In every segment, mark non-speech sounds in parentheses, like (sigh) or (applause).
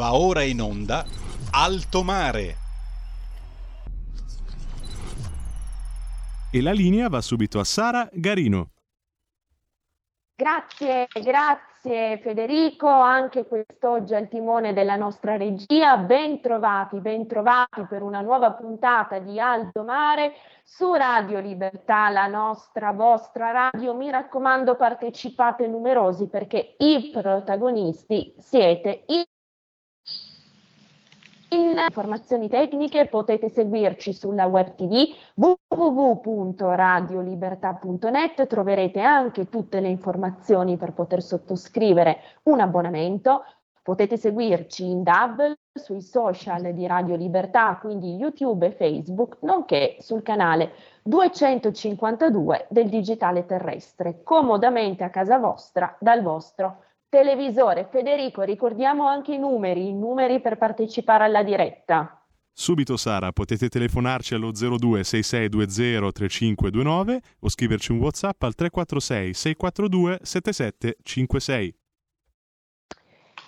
Va ora in onda Alto Mare. E la linea va subito a Sara Garino. Grazie, grazie Federico, anche quest'oggi al timone della nostra regia. Ben trovati, ben trovati per una nuova puntata di Alto Mare su Radio Libertà, la nostra, vostra radio. Mi raccomando, partecipate numerosi perché i protagonisti siete i informazioni tecniche potete seguirci sulla web tv www.radiolibertà.net, troverete anche tutte le informazioni per poter sottoscrivere un abbonamento. Potete seguirci in DAB sui social di Radio Libertà, quindi YouTube e Facebook, nonché sul canale 252 del Digitale Terrestre, comodamente a casa vostra dal vostro televisore. Federico, ricordiamo anche i numeri, i numeri per partecipare alla diretta. Subito Sara, potete telefonarci allo 02 6620 3529 o scriverci un WhatsApp al 346 642 7756.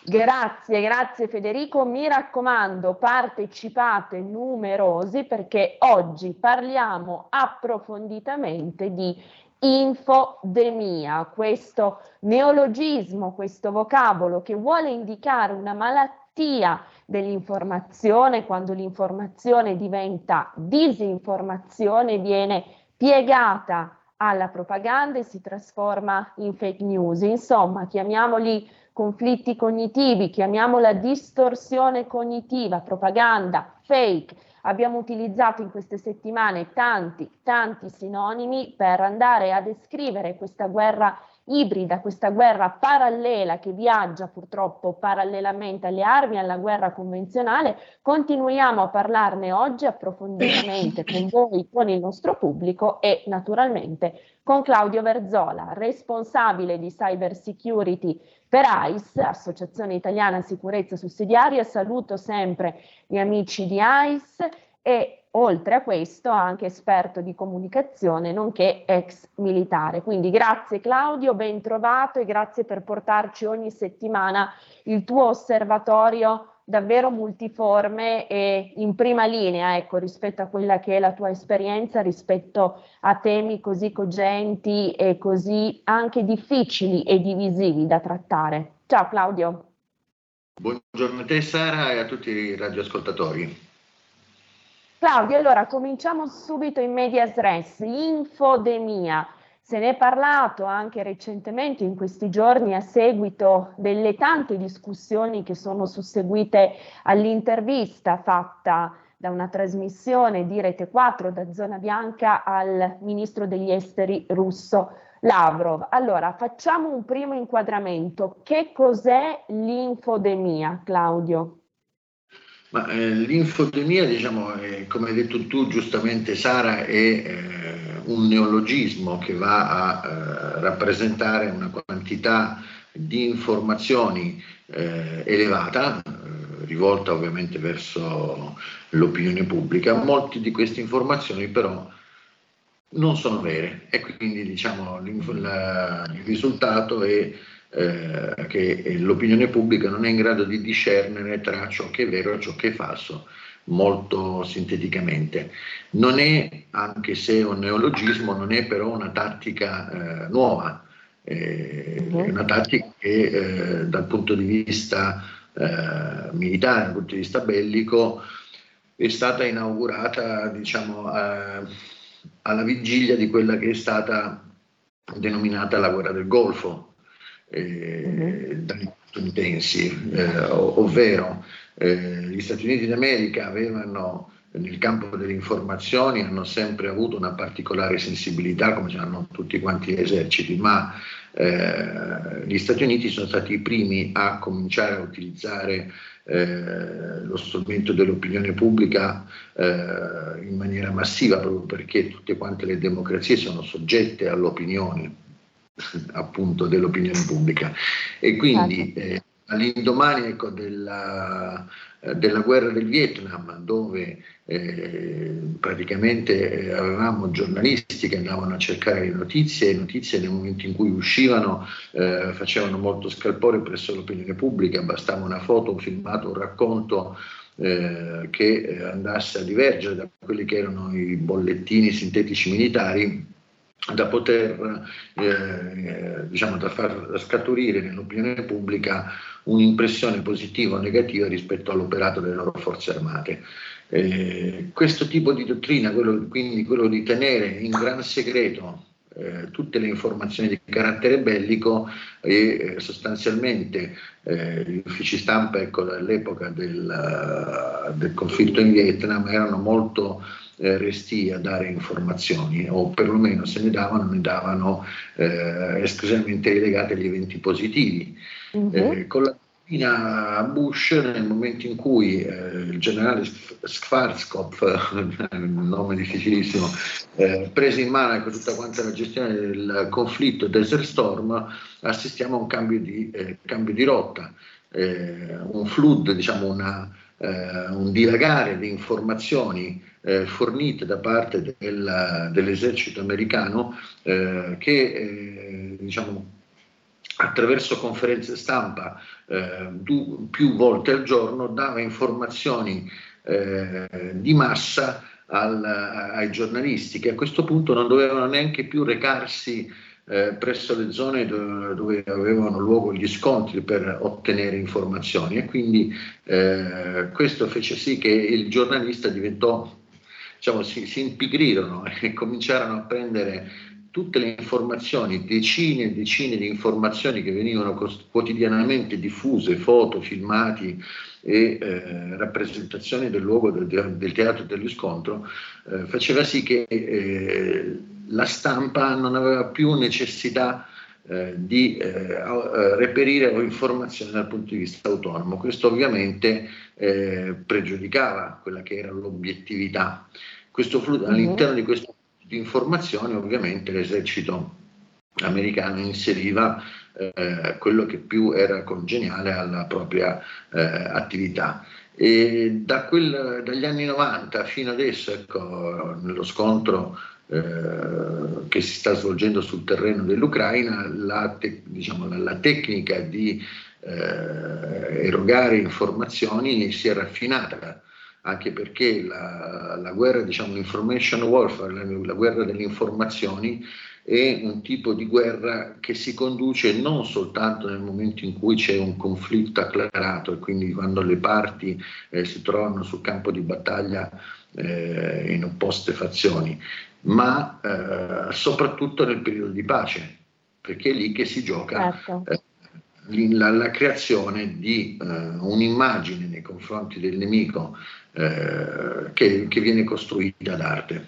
Grazie, grazie Federico. Mi raccomando, partecipate numerosi perché oggi parliamo approfonditamente di infodemia, questo neologismo, questo vocabolo che vuole indicare una malattia dell'informazione, quando l'informazione diventa disinformazione, viene piegata alla propaganda e si trasforma in fake news. Insomma, chiamiamoli conflitti cognitivi, chiamiamola distorsione cognitiva, propaganda, fake Abbiamo utilizzato in queste settimane tanti, tanti sinonimi per andare a descrivere questa guerra ibrida, questa guerra parallela che viaggia purtroppo parallelamente alle armi, alla guerra convenzionale. Continuiamo a parlarne oggi approfonditamente (coughs) con voi, con il nostro pubblico e naturalmente con Claudio Verzola, responsabile di cyber security per AIS, Associazione Italiana Sicurezza Sussidiaria, saluto sempre gli amici di AIS e oltre a questo anche esperto di comunicazione nonché ex militare. Quindi grazie Claudio, ben trovato e grazie per portarci ogni settimana il tuo osservatorio davvero multiforme e in prima linea, ecco, rispetto a quella che è la tua esperienza, rispetto a temi così cogenti e così anche difficili e divisivi da trattare. Ciao Claudio. Buongiorno a te Sara e a tutti i radioascoltatori. Claudio, allora cominciamo subito in medias res, infodemia. Se ne è parlato anche recentemente in questi giorni a seguito delle tante discussioni che sono susseguite all'intervista fatta da una trasmissione di Rete 4 da Zona Bianca al ministro degli esteri russo Lavrov. Allora, facciamo un primo inquadramento. Che cos'è l'infodemia, Claudio? Ma, eh, l'infodemia, diciamo, eh, come hai detto tu giustamente Sara, è eh, un neologismo che va a eh, rappresentare una quantità di informazioni eh, elevata, eh, rivolta ovviamente verso l'opinione pubblica. Molte di queste informazioni però non sono vere e quindi diciamo, la, il risultato è eh, che l'opinione pubblica non è in grado di discernere tra ciò che è vero e ciò che è falso molto sinteticamente. Non è, anche se un neologismo, non è però una tattica eh, nuova, eh, è una tattica che eh, dal punto di vista eh, militare, dal punto di vista bellico, è stata inaugurata diciamo, alla vigilia di quella che è stata denominata la guerra del Golfo eh, dagli statunitensi, eh, ovvero eh, gli Stati Uniti d'America avevano nel campo delle informazioni hanno sempre avuto una particolare sensibilità, come hanno tutti quanti gli eserciti, ma eh, gli Stati Uniti sono stati i primi a cominciare a utilizzare eh, lo strumento dell'opinione pubblica eh, in maniera massiva, proprio perché tutte quante le democrazie sono soggette all'opinione appunto dell'opinione pubblica e quindi certo. eh, all'indomani ecco, della, eh, della, guerra del Vietnam, dove eh, praticamente eh, avevamo giornalisti che andavano a cercare le notizie e notizie nel momento in cui uscivano eh, facevano molto scalpore presso l'opinione pubblica, bastava una foto, un filmato, un racconto eh, che andasse a divergere da quelli che erano i bollettini sintetici militari da poter eh, diciamo da far scaturire nell'opinione pubblica un'impressione positiva o negativa rispetto all'operato delle loro forze armate. Eh, questo tipo di dottrina, quello, quindi quello di tenere in gran segreto eh, tutte le informazioni di carattere bellico e eh, sostanzialmente eh, gli uffici stampa ecco, dall'epoca del, del conflitto in Vietnam erano molto eh, resti a dare informazioni o perlomeno se ne davano, ne davano eh, esclusivamente legate agli eventi positivi. Eh, con la a Bush nel momento in cui eh, il generale Schwarzkopf, un (laughs) nome difficilissimo, eh, prese in mano ecco, tutta quanta la gestione del conflitto Desert Storm, assistiamo a un cambio di, eh, cambio di rotta, eh, un flood, diciamo una, un dilagare di informazioni eh, fornite da parte del, dell'esercito americano che diciamo, attraverso conferenze stampa eh, du, più volte al giorno dava informazioni eh, di massa al, ai giornalisti che a questo punto non dovevano neanche più recarsi eh, presso le zone dove, dove, avevano luogo gli scontri per ottenere informazioni. E quindi eh, questo fece sì che il giornalista diventò, diciamo, si, si impigrirono (laughs) e cominciarono a prendere tutte le informazioni, decine e decine di informazioni che venivano quotidianamente diffuse, foto, filmati e eh, rappresentazioni del luogo del, del teatro dello scontro, eh, faceva sì che eh, la stampa non aveva più necessità eh, di eh, eh, reperire informazioni dal punto di vista autonomo. Questo ovviamente pregiudicava quella che era l'obiettività. Questo flusso, mm-hmm. all'interno di questo di informazioni ovviamente l'esercito americano inseriva eh, quello che più era congeniale alla propria eh, attività. E da quel, dagli anni 90 fino adesso, ecco, nello scontro eh, che si sta svolgendo sul terreno dell'Ucraina, la, te, diciamo, la, la tecnica di eh, erogare informazioni si è raffinata anche perché la, la guerra, diciamo, l'information warfare, la, la guerra delle informazioni, è un tipo di guerra che si conduce non soltanto nel momento in cui c'è un conflitto acclarato e quindi quando le parti eh, si trovano sul campo di battaglia eh, in opposte fazioni, ma eh, soprattutto nel periodo di pace, perché è lì che si gioca certo. Eh, la, la, creazione di uh, un'immagine nei confronti del nemico uh, che, che viene costruita d'arte.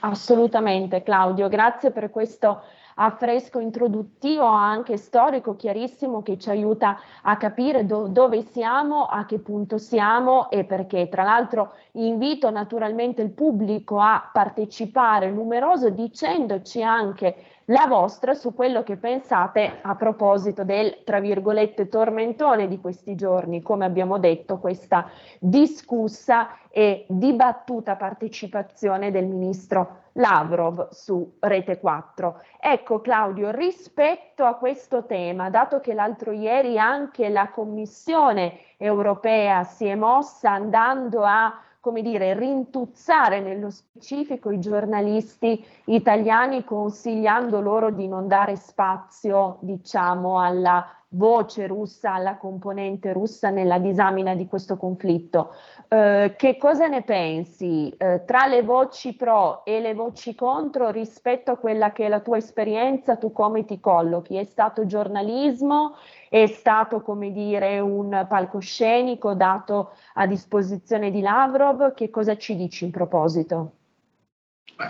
Assolutamente Claudio, grazie per questo affresco introduttivo anche storico chiarissimo che ci aiuta a capire do- dove siamo, a che punto siamo e perché. Tra l'altro invito naturalmente il pubblico a partecipare numeroso dicendoci anche la vostra su quello che pensate a proposito del, tra virgolette, tormentone di questi giorni, come abbiamo detto, questa discussa e dibattuta partecipazione del ministro Lavrov su Rete 4. Ecco Claudio, rispetto a questo tema, dato che l'altro ieri anche la Commissione europea si è mossa andando a come dire, rintuzzare nello specifico i giornalisti italiani consigliando loro di non dare spazio, diciamo, alla voce russa, alla componente russa nella disamina di questo conflitto. Eh, che cosa ne pensi eh, tra le voci pro e le voci contro rispetto a quella che è la tua esperienza? Tu come ti collochi? È stato giornalismo? È stato, come dire, un palcoscenico dato a disposizione di Lavrov? Che cosa ci dici in proposito?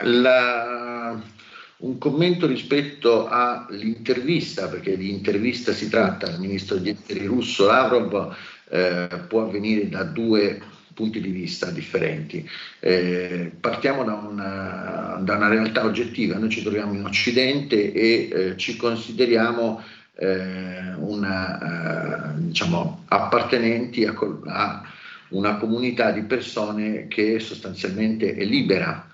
La, un commento rispetto all'intervista, perché di intervista si tratta. Al ministro degli esteri russo Lavrov, eh, può avvenire da due punti di vista differenti. Eh, partiamo da una, da una, realtà oggettiva, noi ci troviamo in Occidente e eh, ci consideriamo eh, una, eh, diciamo, appartenenti a, a, una comunità di persone che sostanzialmente è libera,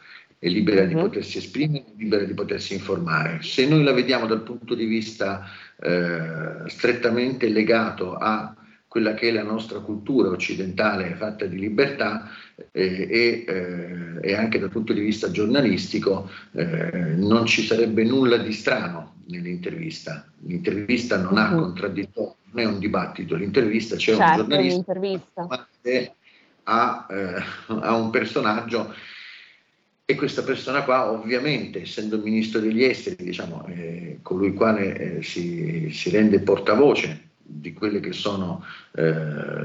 è libera di mhm. potersi esprimere, è libera di potersi informare. Se noi la vediamo dal punto di vista eh, strettamente legato a quella che è la nostra cultura occidentale fatta di libertà eh, e, eh, anche dal punto di vista giornalistico eh, non ci sarebbe nulla di strano nell'intervista. L'intervista non ha mhm. contraddittorio, non è un dibattito, l'intervista c'è certo, un giornalista ha, eh, ha un personaggio e questa persona qua, ovviamente, essendo ministro degli esteri, diciamo, eh, colui quale eh, si, si, rende portavoce di quelle che sono eh,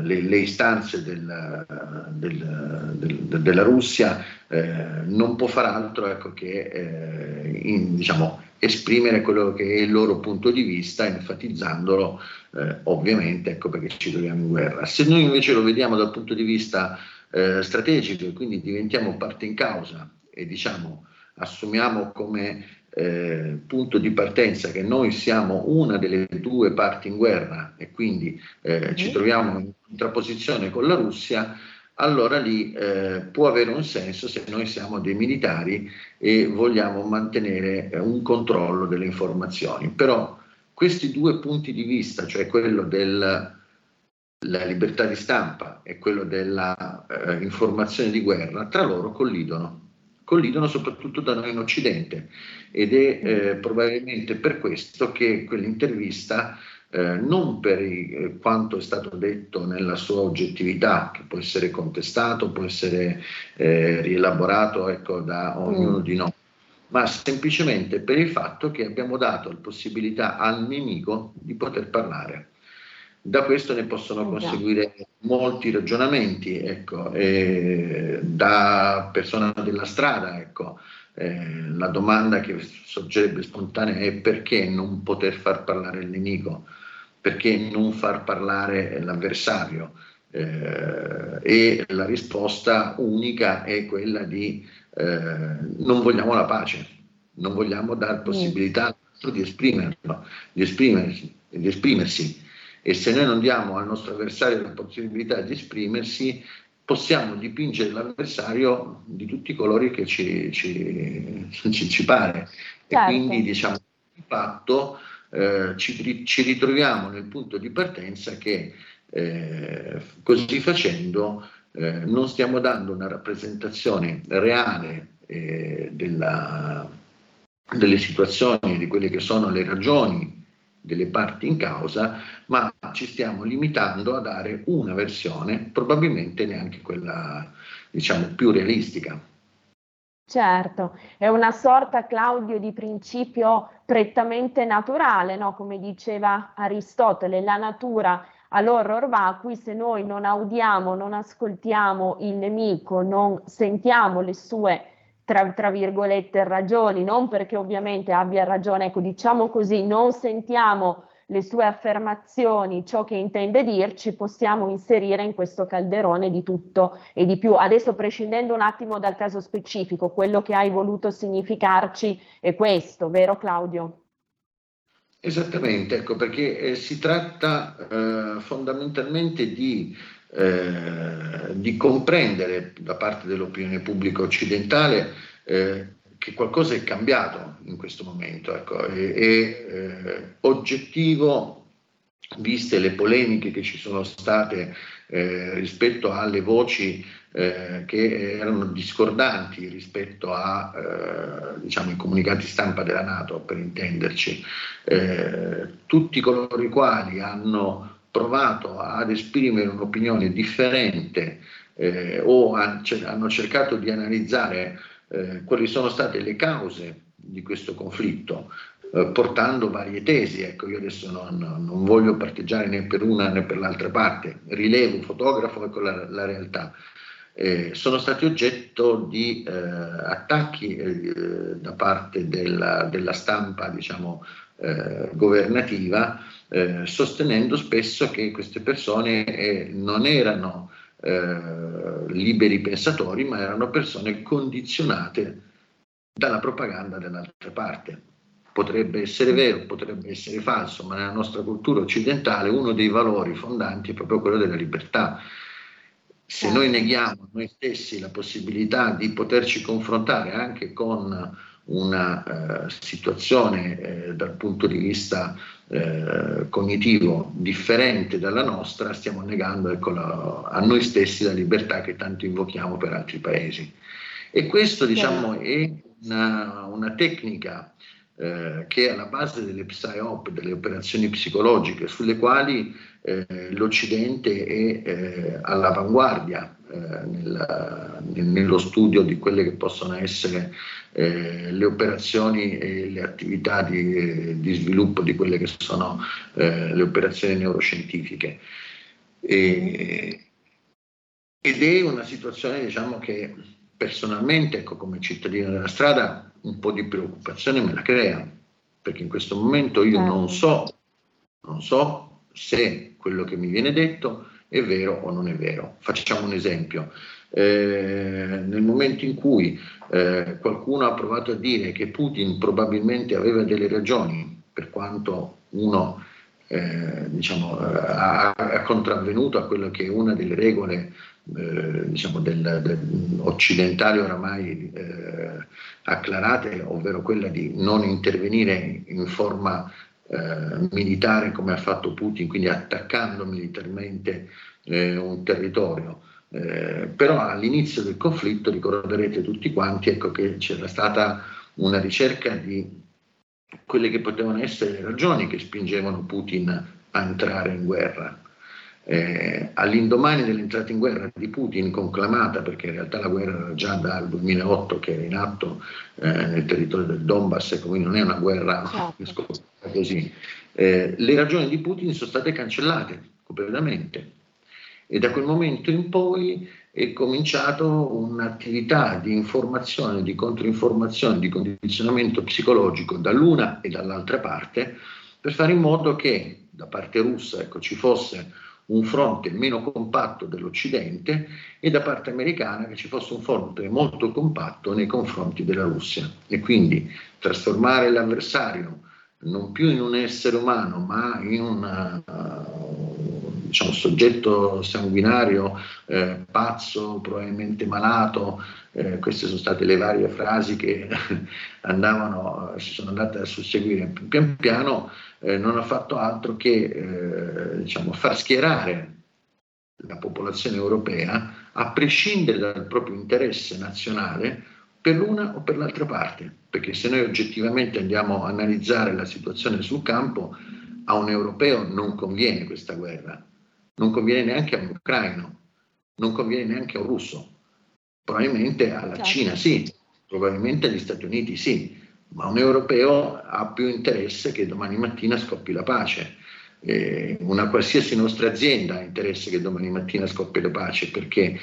le, le, istanze del, del, del, della Russia, eh, non può far altro ecco, che eh, in, diciamo, esprimere quello che è il loro punto di vista, enfatizzandolo eh, ovviamente, ecco perché ci troviamo in guerra. Se noi invece lo vediamo dal punto di vista eh, strategico e quindi diventiamo parte in causa e diciamo assumiamo come eh, punto di partenza che noi siamo una delle due parti in guerra e quindi eh, ci troviamo in contrapposizione con la Russia, allora lì eh, può avere un senso se noi siamo dei militari e vogliamo mantenere eh, un controllo delle informazioni. Però questi due punti di vista, cioè quello della libertà di stampa e quello dell'informazione eh, di guerra, tra loro collidono collidono soprattutto da noi in Occidente ed è eh, probabilmente per questo che quell'intervista eh, non per eh, quanto è stato detto nella sua oggettività, che può essere contestato, può essere eh, rielaborato ecco, da ognuno mm. di noi, ma semplicemente per il fatto che abbiamo dato la possibilità al nemico di poter parlare. Da questo ne possono conseguire molti ragionamenti, ecco, eh, da persona della strada, ecco, eh, la domanda che sorgerebbe spontanea è perché non poter far parlare il nemico, perché non far parlare l'avversario. Eh, e la risposta unica è quella di eh, non vogliamo la pace, non vogliamo dare possibilità di esprimerlo, di esprimersi, di esprimersi e se noi non diamo al nostro avversario la possibilità di esprimersi, possiamo dipingere l'avversario di tutti i colori che ci, ci, ci, ci pare. Certo. E quindi diciamo di fatto eh, ci, ci, ritroviamo nel punto di partenza che eh, così facendo eh, non stiamo dando una rappresentazione reale eh, della, delle situazioni, di quelle che sono le ragioni delle parti in causa, ma ci stiamo limitando a dare una versione, probabilmente neanche quella diciamo più realistica. Certo, è una sorta, Claudio, di principio prettamente naturale, no? come diceva Aristotele, la natura all'horror vacui, se noi non audiamo, non ascoltiamo il nemico, non sentiamo le sue tra, tra, virgolette ragioni, non perché ovviamente abbia ragione, ecco diciamo così, non sentiamo le sue affermazioni, ciò che intende dirci, possiamo inserire in questo calderone di tutto e di più. Adesso prescindendo un attimo dal caso specifico, quello che hai voluto significarci è questo, vero Claudio? Esattamente, ecco perché eh, si tratta eh, fondamentalmente di eh, di comprendere da parte dell'opinione pubblica occidentale eh, che qualcosa è cambiato in questo momento, ecco, è, è eh, oggettivo viste le polemiche che ci sono state eh, rispetto alle voci eh, che erano discordanti rispetto ai eh, diciamo, comunicati stampa della Nato, per intenderci, eh, tutti coloro i quali hanno provato ad esprimere un'opinione differente eh, o han, hanno cercato di analizzare eh, quali sono state le cause di questo conflitto, eh, portando varie tesi. Ecco, io adesso non, non, voglio parteggiare né per una né per l'altra parte, rilevo, fotografo ecco la, la realtà. Eh, sono stati oggetto di eh, attacchi eh, da parte della, della stampa diciamo, eh, governativa, eh, sostenendo spesso che queste persone eh, non erano eh, liberi pensatori, ma erano persone condizionate dalla propaganda dell'altra parte. potrebbe essere vero, potrebbe essere falso, ma nella nostra cultura occidentale uno dei valori fondanti è proprio quello della libertà. Se noi certo. neghiamo a noi stessi la possibilità di poterci confrontare anche con una eh, situazione eh, dal punto di vista eh, cognitivo differente dalla nostra, stiamo negando ecco, la, a noi stessi la libertà che tanto invochiamo per altri paesi. E questo diciamo, è una, una tecnica eh, che è alla base delle PSYOP, delle operazioni psicologiche, sulle quali eh, l'Occidente è eh, all'avanguardia eh, nel, nello studio di quelle che possono essere eh, le operazioni e le attività di, di, sviluppo di quelle che sono eh, le operazioni neuroscientifiche. E, ed è una situazione diciamo, che personalmente, ecco, come cittadino della strada, un po' di preoccupazione me la crea, perché in questo momento io non certo. so, non so se quello che mi viene detto è vero o non è vero. Facciamo un esempio. Eh, nel momento in cui eh, qualcuno ha provato a dire che Putin probabilmente aveva delle ragioni, per quanto uno eh, diciamo, ha, ha, contravvenuto a quello che è una delle regole eh, diciamo del, del, occidentali oramai eh, acclarate, ovvero quella di non intervenire in forma eh, militare come ha fatto Putin, quindi attaccando militarmente eh, un territorio. Eh, però all'inizio del conflitto ricorderete tutti quanti ecco, che c'era stata una ricerca di quelle che potevano essere le ragioni che spingevano Putin a entrare in guerra. Eh, all'indomani dell'entrata in guerra di Putin, conclamata, perché in realtà la guerra era già dal 2008 che era in atto eh, nel territorio del Donbass, ecco, quindi non è una guerra certo. così, eh, le ragioni di Putin sono state cancellate completamente e da quel momento in poi è cominciata un'attività di informazione, di controinformazione, di condizionamento psicologico dall'una e dall'altra parte per fare in modo che da parte russa ecco, ci fosse un fronte meno compatto dell'Occidente e da parte americana che ci fosse un fronte molto compatto nei confronti della Russia. E quindi trasformare l'avversario non più in un essere umano ma in un uh, diciamo, soggetto sanguinario, eh, pazzo, probabilmente malato, eh, queste sono state le varie frasi che (laughs) andavano, si sono andate a susseguire. Pian piano, eh, non ha fatto altro che eh, diciamo, far schierare la popolazione europea a prescindere dal proprio interesse nazionale per l'una o per l'altra parte, perché se noi oggettivamente andiamo a analizzare la situazione sul campo, a un europeo non conviene questa guerra, non conviene neanche a un ucraino, non conviene neanche a un russo, probabilmente alla certo. Cina sì, probabilmente agli Stati Uniti sì, ma un europeo ha più interesse che domani mattina scoppi la pace. Eh, una qualsiasi nostra azienda ha interesse che domani mattina scoppi la pace perché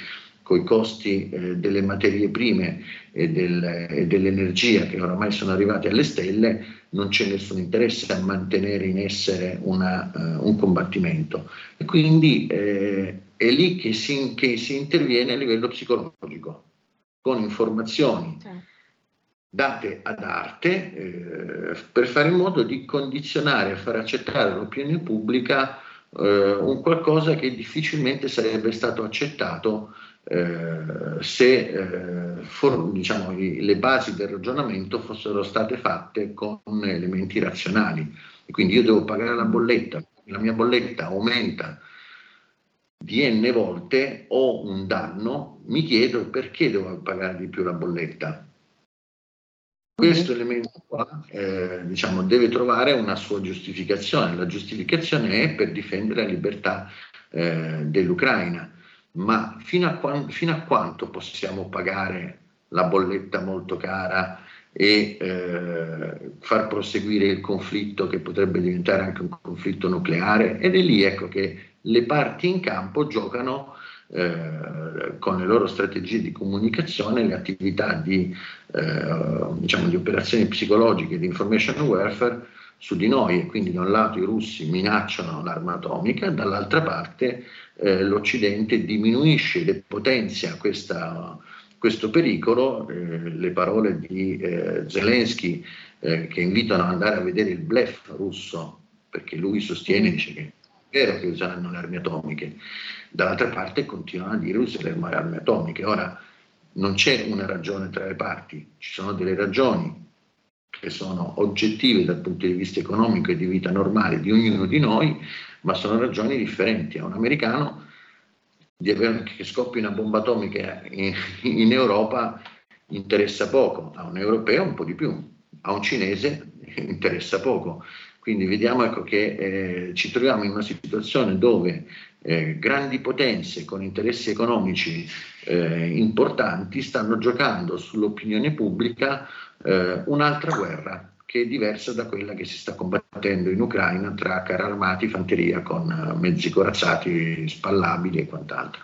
con i costi eh, delle materie prime e, del, e, dell'energia che oramai sono arrivati alle stelle, non c'è nessun interesse a mantenere in essere una, uh, un combattimento. E quindi eh, è lì che si, che si, interviene a livello psicologico, con informazioni date ad arte eh, per fare in modo di condizionare far accettare all'opinione pubblica eh, un qualcosa che difficilmente sarebbe stato accettato eh, se eh, for, diciamo, i, le basi del ragionamento fossero state fatte con elementi razionali. E quindi io devo pagare la bolletta, la mia bolletta aumenta di n volte, ho un danno, mi chiedo perché devo pagare di più la bolletta. Questo elemento qua eh, diciamo, deve trovare una sua giustificazione. La giustificazione è per difendere la libertà eh, dell'Ucraina ma fino a, fino a quanto possiamo pagare la bolletta molto cara e eh, far proseguire il conflitto che potrebbe diventare anche un conflitto nucleare? Ed è lì ecco che le parti in campo giocano eh, con le loro strategie di comunicazione, le attività di, eh, diciamo, di operazioni psicologiche di information warfare su di noi. E quindi da un lato i russi minacciano l'arma atomica, dall'altra parte eh, l'Occidente diminuisce e depotenzia questa, questo pericolo, eh, le parole di eh, Zelensky eh, che invitano ad andare a vedere il blef russo, perché lui sostiene, dice che è vero che useranno le armi atomiche, dall'altra parte continuano a dire useremo le armi atomiche. Ora, non c'è una ragione tra le parti, ci sono delle ragioni che sono oggettive dal punto di vista economico e di vita normale di ognuno di noi, ma sono ragioni differenti. A un americano di avere, che scoppi una bomba atomica in, in, Europa interessa poco, a un europeo un po' di più, a un cinese interessa poco. Quindi vediamo ecco, che eh, ci troviamo in una situazione dove eh, grandi potenze con interessi economici eh, importanti stanno giocando sull'opinione pubblica eh, un'altra guerra che è diversa da quella che si sta combattendo in Ucraina tra carri armati, fanteria con eh, mezzi corazzati spallabili e quant'altro.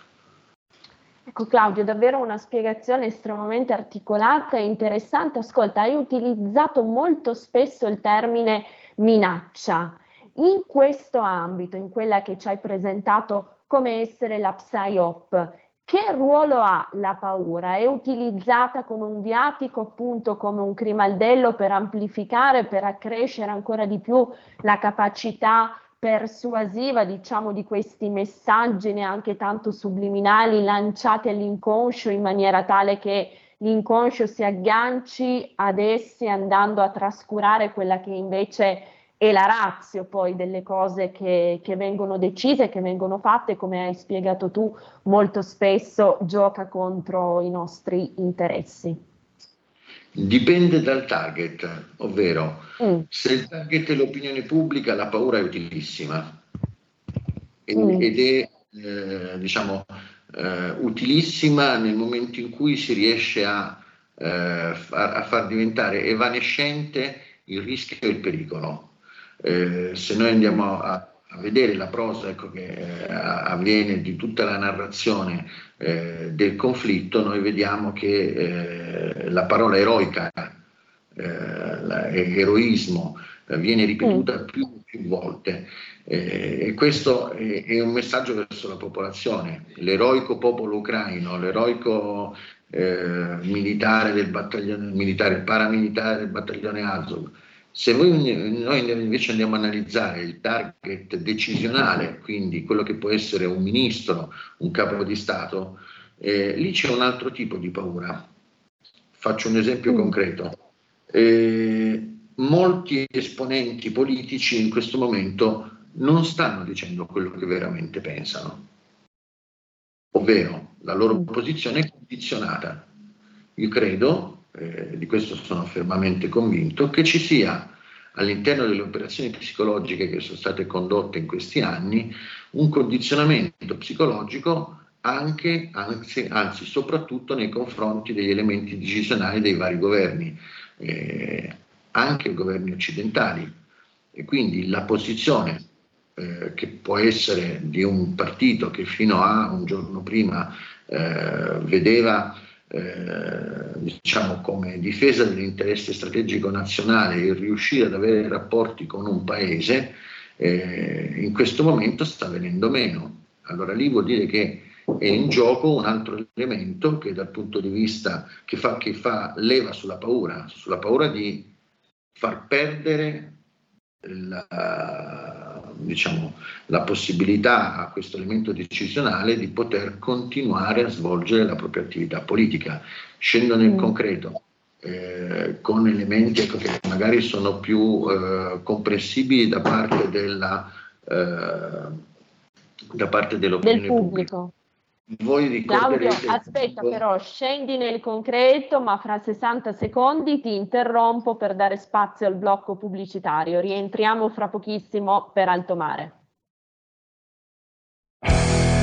Ecco Claudio, davvero una spiegazione estremamente articolata e interessante. Ascolta, hai utilizzato molto spesso il termine minaccia. In questo ambito, in quella che ci hai presentato come essere la PSYOP, che ruolo ha la paura? È utilizzata come un viatico, appunto, come un crimaldello per amplificare, per accrescere ancora di più la capacità persuasiva, diciamo, di questi messaggi neanche tanto subliminali lanciati all'inconscio in maniera tale che l'inconscio si agganci ad essi andando a trascurare quella che invece e la razio poi delle cose che, che, vengono decise, che vengono fatte, come hai spiegato tu, molto spesso gioca contro i nostri interessi. Dipende dal target, ovvero mm. se il target è l'opinione pubblica, la paura è utilissima ed, mm. ed è eh, diciamo, eh, utilissima nel momento in cui si riesce a, eh, a far diventare evanescente il rischio e il pericolo. Eh, se noi andiamo a, a vedere la prosa ecco, che eh, avviene di tutta la narrazione eh, del conflitto, noi vediamo che eh, la parola eroica, eh, eroismo, eh, viene ripetuta mm. più, più volte. e questo è, è, un messaggio verso la popolazione. L'eroico popolo ucraino, l'eroico militare del battaglione militare, paramilitare del battaglione Azov, se noi invece andiamo a analizzare il target decisionale, quindi quello che può essere un ministro, un capo di Stato, eh, lì c'è un altro tipo di paura. Faccio un esempio mm. concreto. Eh, molti esponenti politici in questo momento non stanno dicendo quello che veramente pensano, ovvero la loro posizione è condizionata. Io credo eh, di questo sono fermamente convinto, che ci sia all'interno delle operazioni psicologiche che sono state condotte in questi anni un condizionamento psicologico anche, anzi, anzi soprattutto nei confronti degli elementi decisionali dei vari governi, eh, anche governi occidentali. E quindi la posizione eh, che può essere di un partito che fino a un giorno prima eh, vedeva eh, diciamo come difesa dell'interesse strategico nazionale e riuscire ad avere rapporti con un paese, eh, in questo momento sta venendo meno. Allora lì vuol dire che è in gioco un altro elemento che dal punto di vista che fa, che fa leva sulla paura, sulla paura di far perdere la, diciamo, la possibilità a questo elemento decisionale di poter continuare a svolgere la propria attività politica. Scendo nel mm. concreto, eh, con elementi ecco, che magari sono più eh, comprensibili da parte, della, eh, da parte dell'opinione del pubblico. Pubblica. Voi Claudio, aspetta però, scendi nel concreto, ma fra 60 secondi ti interrompo per dare spazio al blocco pubblicitario. Rientriamo fra pochissimo per Alto Mare.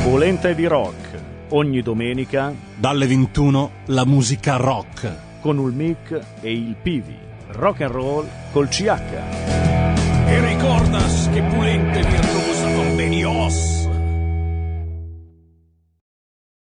Polenta di rock, ogni domenica dalle 21 la musica rock con il mic e il Pivi. Rock and roll col CH. E ricordas che Pulente virtuosa con Benios.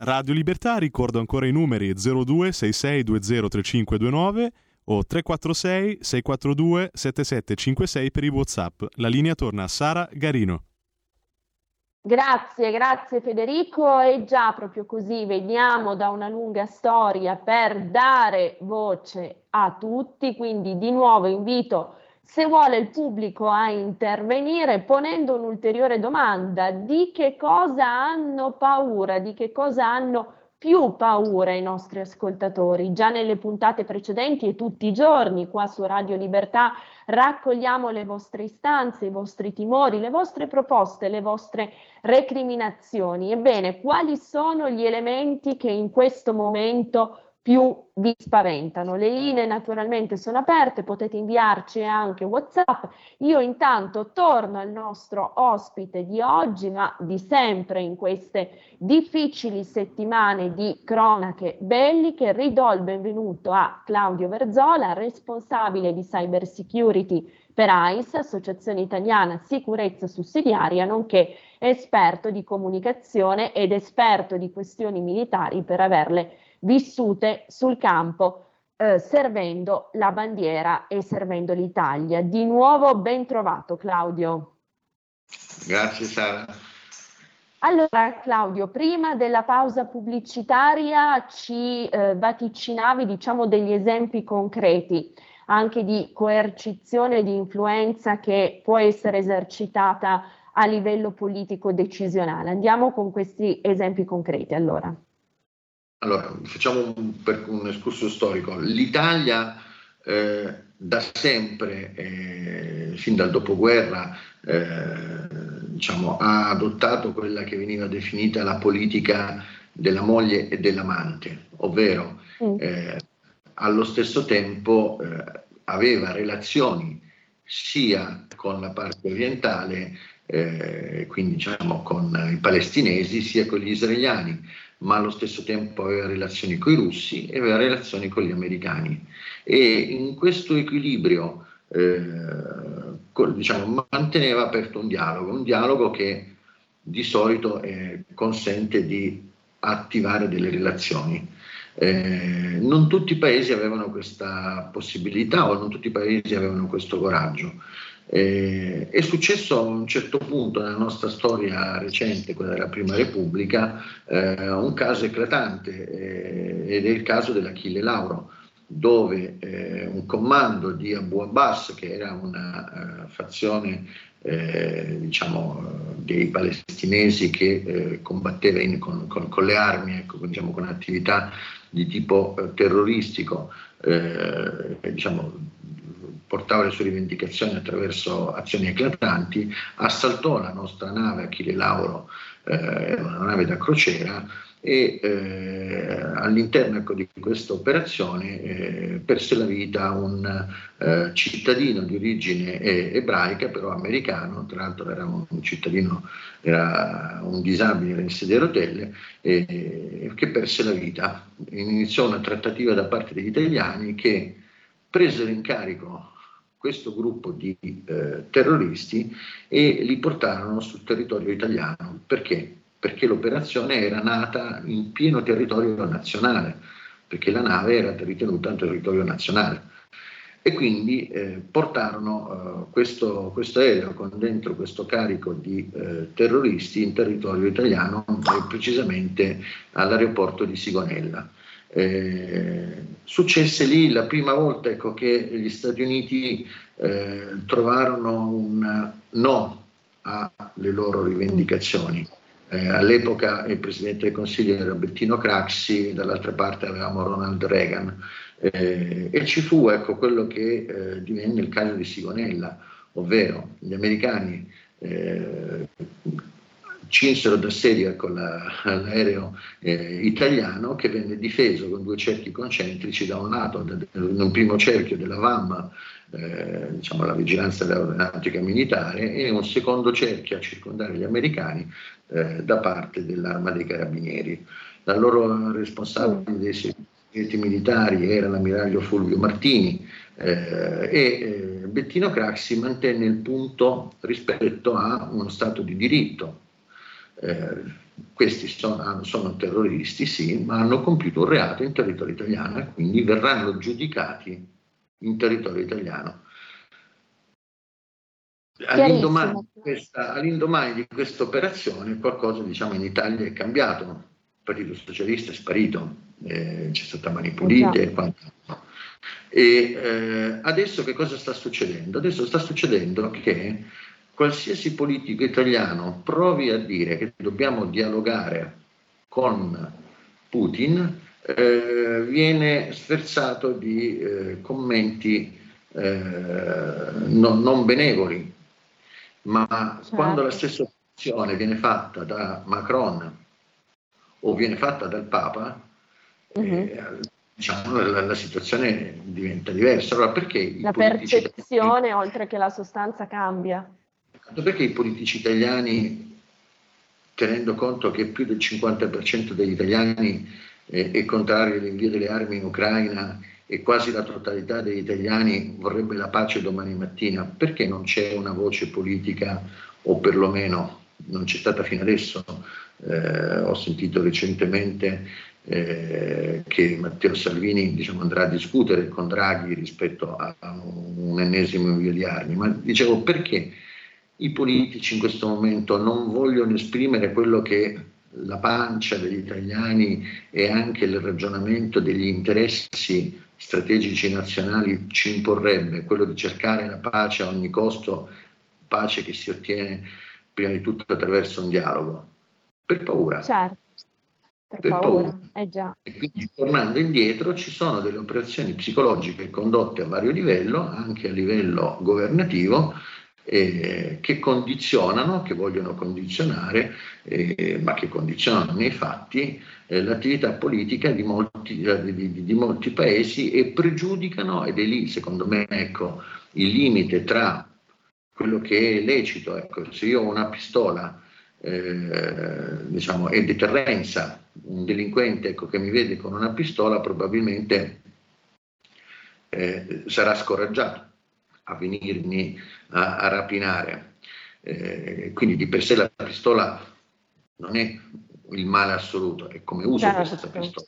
Radio Libertà, ricordo ancora i numeri 02 66 3529 o 346 642 7756 per i WhatsApp. La linea torna a Sara Garino. Grazie, grazie Federico. E già proprio così veniamo da una lunga storia per dare voce a tutti, quindi di nuovo invito se vuole il pubblico a intervenire ponendo un'ulteriore domanda di che cosa hanno paura, di che cosa hanno più paura i nostri ascoltatori. Già nelle puntate precedenti e tutti i giorni qua su Radio Libertà raccogliamo le vostre istanze, i vostri timori, le vostre proposte, le vostre recriminazioni. Ebbene, quali sono gli elementi che in questo momento più vi spaventano. Le linee naturalmente sono aperte, potete inviarci anche WhatsApp. Io intanto torno al nostro ospite di oggi, ma di sempre in queste difficili settimane di cronache belliche. Ridò il benvenuto a Claudio Verzola, responsabile di cyber security per AIS, Associazione Italiana Sicurezza Sussidiaria, nonché esperto di comunicazione ed esperto di questioni militari per averle vissute sul campo eh, servendo la bandiera e servendo l'Italia. Di nuovo ben trovato Claudio. Grazie Sara. Allora Claudio, prima della pausa pubblicitaria ci eh, vaticinavi diciamo degli esempi concreti anche di coercizione e di influenza che può essere esercitata a livello politico decisionale. Andiamo con questi esempi concreti allora. Allora, facciamo un, un escurso storico. L'Italia eh, da sempre, eh, fin dal dopoguerra, eh, diciamo, ha adottato quella che veniva definita la politica della moglie e dell'amante, ovvero mm. allo stesso tempo eh, aveva relazioni sia con la parte orientale, eh, quindi diciamo con i palestinesi, sia con gli israeliani ma allo stesso tempo aveva relazioni con i russi e aveva relazioni con gli americani. E in questo equilibrio eh, diciamo, manteneva aperto un dialogo, un dialogo che di solito eh, consente di attivare delle relazioni. Eh, non tutti i paesi avevano questa possibilità o non tutti i paesi avevano questo coraggio. Eh, è successo a un certo punto nella nostra storia recente, quella della Prima Repubblica, eh, un caso eclatante eh, ed è il caso dell'Achille Lauro, dove eh, un comando di Abu Abbas, che era una uh, fazione eh, diciamo, dei palestinesi che combatteva in, con, con, con, le armi, ecco, diciamo, con attività di tipo terroristico, diciamo, portava le sue rivendicazioni attraverso azioni eclatanti, assaltò la nostra nave Achille Lauro, eh, una nave da crociera, e eh, all'interno ecco, di questa operazione eh, perse la vita un eh, cittadino di origine ebraica, però americano, tra l'altro era un cittadino, era un disabile, era in sedia a rotelle, che perse la vita. Iniziò una trattativa da parte degli italiani che presero in carico questo gruppo di eh, terroristi e li portarono sul territorio italiano. Perché? Perché l'operazione era nata in pieno territorio nazionale, perché la nave era ritenuta un territorio nazionale. e quindi eh, portarono eh, questo, questo, aereo con dentro questo carico di eh, terroristi in territorio italiano, precisamente all'aeroporto di Sigonella. Eh, successe lì la prima volta ecco, che gli Stati Uniti eh, trovarono un no alle loro rivendicazioni. Eh, all'epoca il Presidente del Consiglio era Bettino Craxi, dall'altra parte avevamo Ronald Reagan eh, e ci fu ecco, quello che eh, divenne il caso di Sigonella, ovvero gli americani eh, cinsero d'assedio ecco, la, l'aereo eh, italiano che venne difeso con due cerchi concentrici da un lato, in un primo cerchio della VAM, eh, diciamo la vigilanza dell'aeronautica militare, e un secondo cerchio a circondare gli americani eh, da parte dell'arma dei carabinieri. La loro responsabile dei servizi militari era l'ammiraglio Fulvio Martini eh, e eh, Bettino Craxi mantenne il punto rispetto a uno Stato di diritto eh, questi sono, sono, terroristi, sì, ma hanno compiuto un reato in territorio italiano e quindi verranno giudicati in territorio italiano. All'indomani di, questa, all'indomani di questa operazione qualcosa diciamo, in Italia è cambiato, il Partito Socialista è sparito, eh, c'è stata mani pulite e quant'altro. E eh, adesso che cosa sta succedendo? Adesso sta succedendo che qualsiasi politico italiano provi a dire che dobbiamo dialogare con Putin, eh, viene sferzato di eh, commenti eh, non, non, benevoli, ma certo. quando la stessa opzione viene fatta da Macron o viene fatta dal Papa, uh-huh. diciamo, la, la, situazione diventa diversa. Allora, perché la percezione, oltre che la sostanza, cambia? Perché i politici italiani, tenendo conto che più del 50% degli italiani eh, è contrario all'invio delle armi in Ucraina e quasi la totalità degli italiani vorrebbe la pace domani mattina, perché non c'è una voce politica o perlomeno non c'è stata fino adesso? Eh, ho sentito recentemente eh, che Matteo Salvini diciamo, andrà a discutere con Draghi rispetto a un ennesimo invio di armi, ma dicevo perché i politici in questo momento non vogliono esprimere quello che la pancia degli italiani e anche il ragionamento degli interessi strategici nazionali ci imporrebbe, quello di cercare la pace a ogni costo, pace che si ottiene prima di tutto attraverso un dialogo, per paura. Certo, per, per paura, paura. Eh già. E quindi tornando indietro ci sono delle operazioni psicologiche condotte a vario livello, anche a livello governativo, eh, che condizionano, che vogliono condizionare, eh, ma che condizionano nei fatti eh, l'attività politica di molti, eh, di, di molti, paesi e pregiudicano, ed è lì secondo me ecco, il limite tra quello che è lecito, ecco, se io ho una pistola eh, diciamo, e deterrenza, un delinquente ecco, che mi vede con una pistola probabilmente eh, sarà scoraggiato a venirmi a, a rapinare. Eh, quindi di per sé la pistola non è il male assoluto, è come uso certo. questa pistola.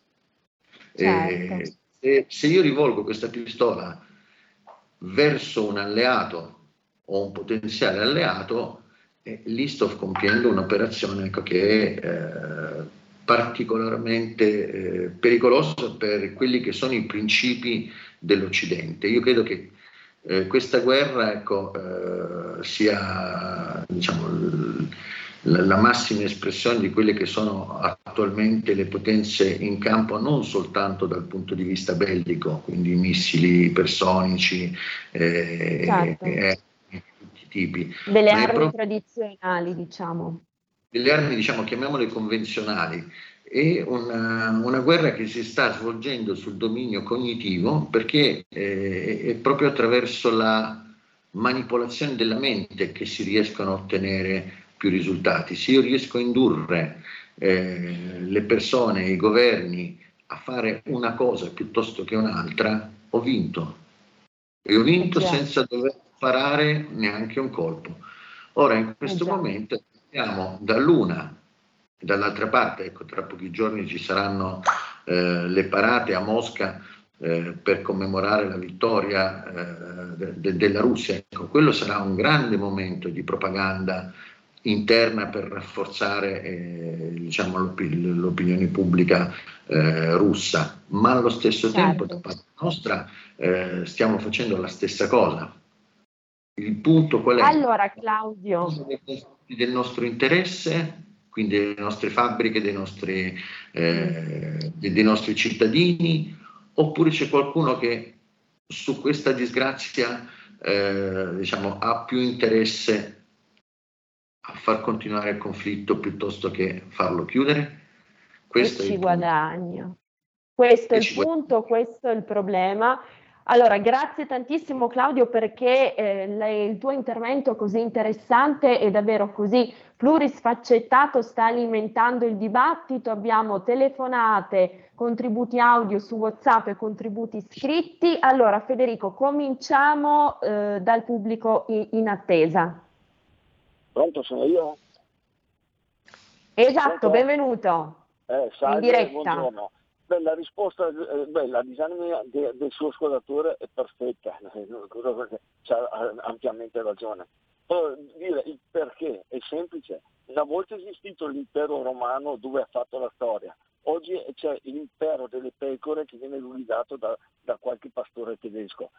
Certo. Eh, se, se io rivolgo questa pistola verso un alleato o un potenziale alleato, eh, lì sto compiendo un'operazione ecco, che è eh, particolarmente eh, pericolosa per quelli che sono i principi dell'Occidente. Io credo che eh, questa guerra ecco, eh, sia diciamo, l- la massima espressione di quelle che sono attualmente le potenze in campo non soltanto dal punto di vista bellico, quindi missili personici eh, certo. e tutti i tipi. Delle armi proprio, tradizionali, diciamo. Delle armi, diciamo, chiamiamole convenzionali, è una, una, guerra che si sta svolgendo sul dominio cognitivo perché eh, è proprio attraverso la manipolazione della mente che si riescono a ottenere più risultati. Se io riesco a indurre eh, le persone, i governi a fare una cosa piuttosto che un'altra, ho vinto. E ho vinto senza dover parare neanche un colpo. Ora, in questo momento siamo dall'una Dall'altra parte, ecco, tra pochi giorni ci saranno eh, le parate a Mosca eh, per commemorare la vittoria eh, de- de- della Russia. Ecco, quello sarà un grande momento di propaganda interna per rafforzare eh, diciamo, l'op- l'opinione pubblica eh, russa, ma allo stesso certo. tempo da parte nostra eh, stiamo facendo la stessa cosa. Il punto qual è? Allora Claudio. Del nostro interesse, quindi delle nostre fabbriche, dei nostri, eh, dei nostri cittadini, oppure c'è qualcuno che su questa disgrazia eh, diciamo, ha più interesse a far continuare il conflitto piuttosto che farlo chiudere? Questo e ci guadagna. Questo è il punto, questo è il problema. Allora, grazie tantissimo Claudio perché eh, le, il tuo intervento così interessante e davvero così plurisfaccettato sta alimentando il dibattito. Abbiamo telefonate, contributi audio su WhatsApp e contributi scritti. Allora, Federico, cominciamo eh, dal pubblico in, in attesa. Pronto, sono io? Esatto, Pronto? benvenuto. Eh, salve, in diretta. Buongiorno. Beh, la risposta, eh, beh, la disamina de, del suo ascoltatore è perfetta, (laughs) ha ampiamente ragione. Però dire il perché è semplice. Una volta esistito l'impero romano dove ha fatto la storia, oggi c'è l'impero delle pecore che viene guidato da, da qualche pastore tedesco.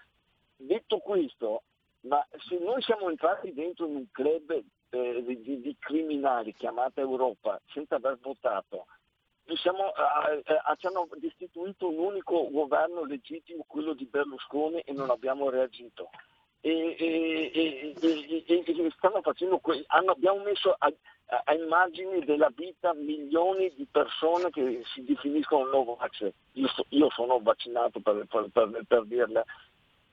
Detto questo, ma se noi siamo entrati dentro in un club eh, di, di, criminali chiamata Europa senza aver votato, eh, ci hanno destituito un unico governo legittimo, quello di Berlusconi, e non abbiamo reagito. E, e, e, que- hanno, abbiamo messo a, a, a, immagini della vita milioni di persone che si definiscono no vax. Io, so, io sono vaccinato per, per, per, per dirle.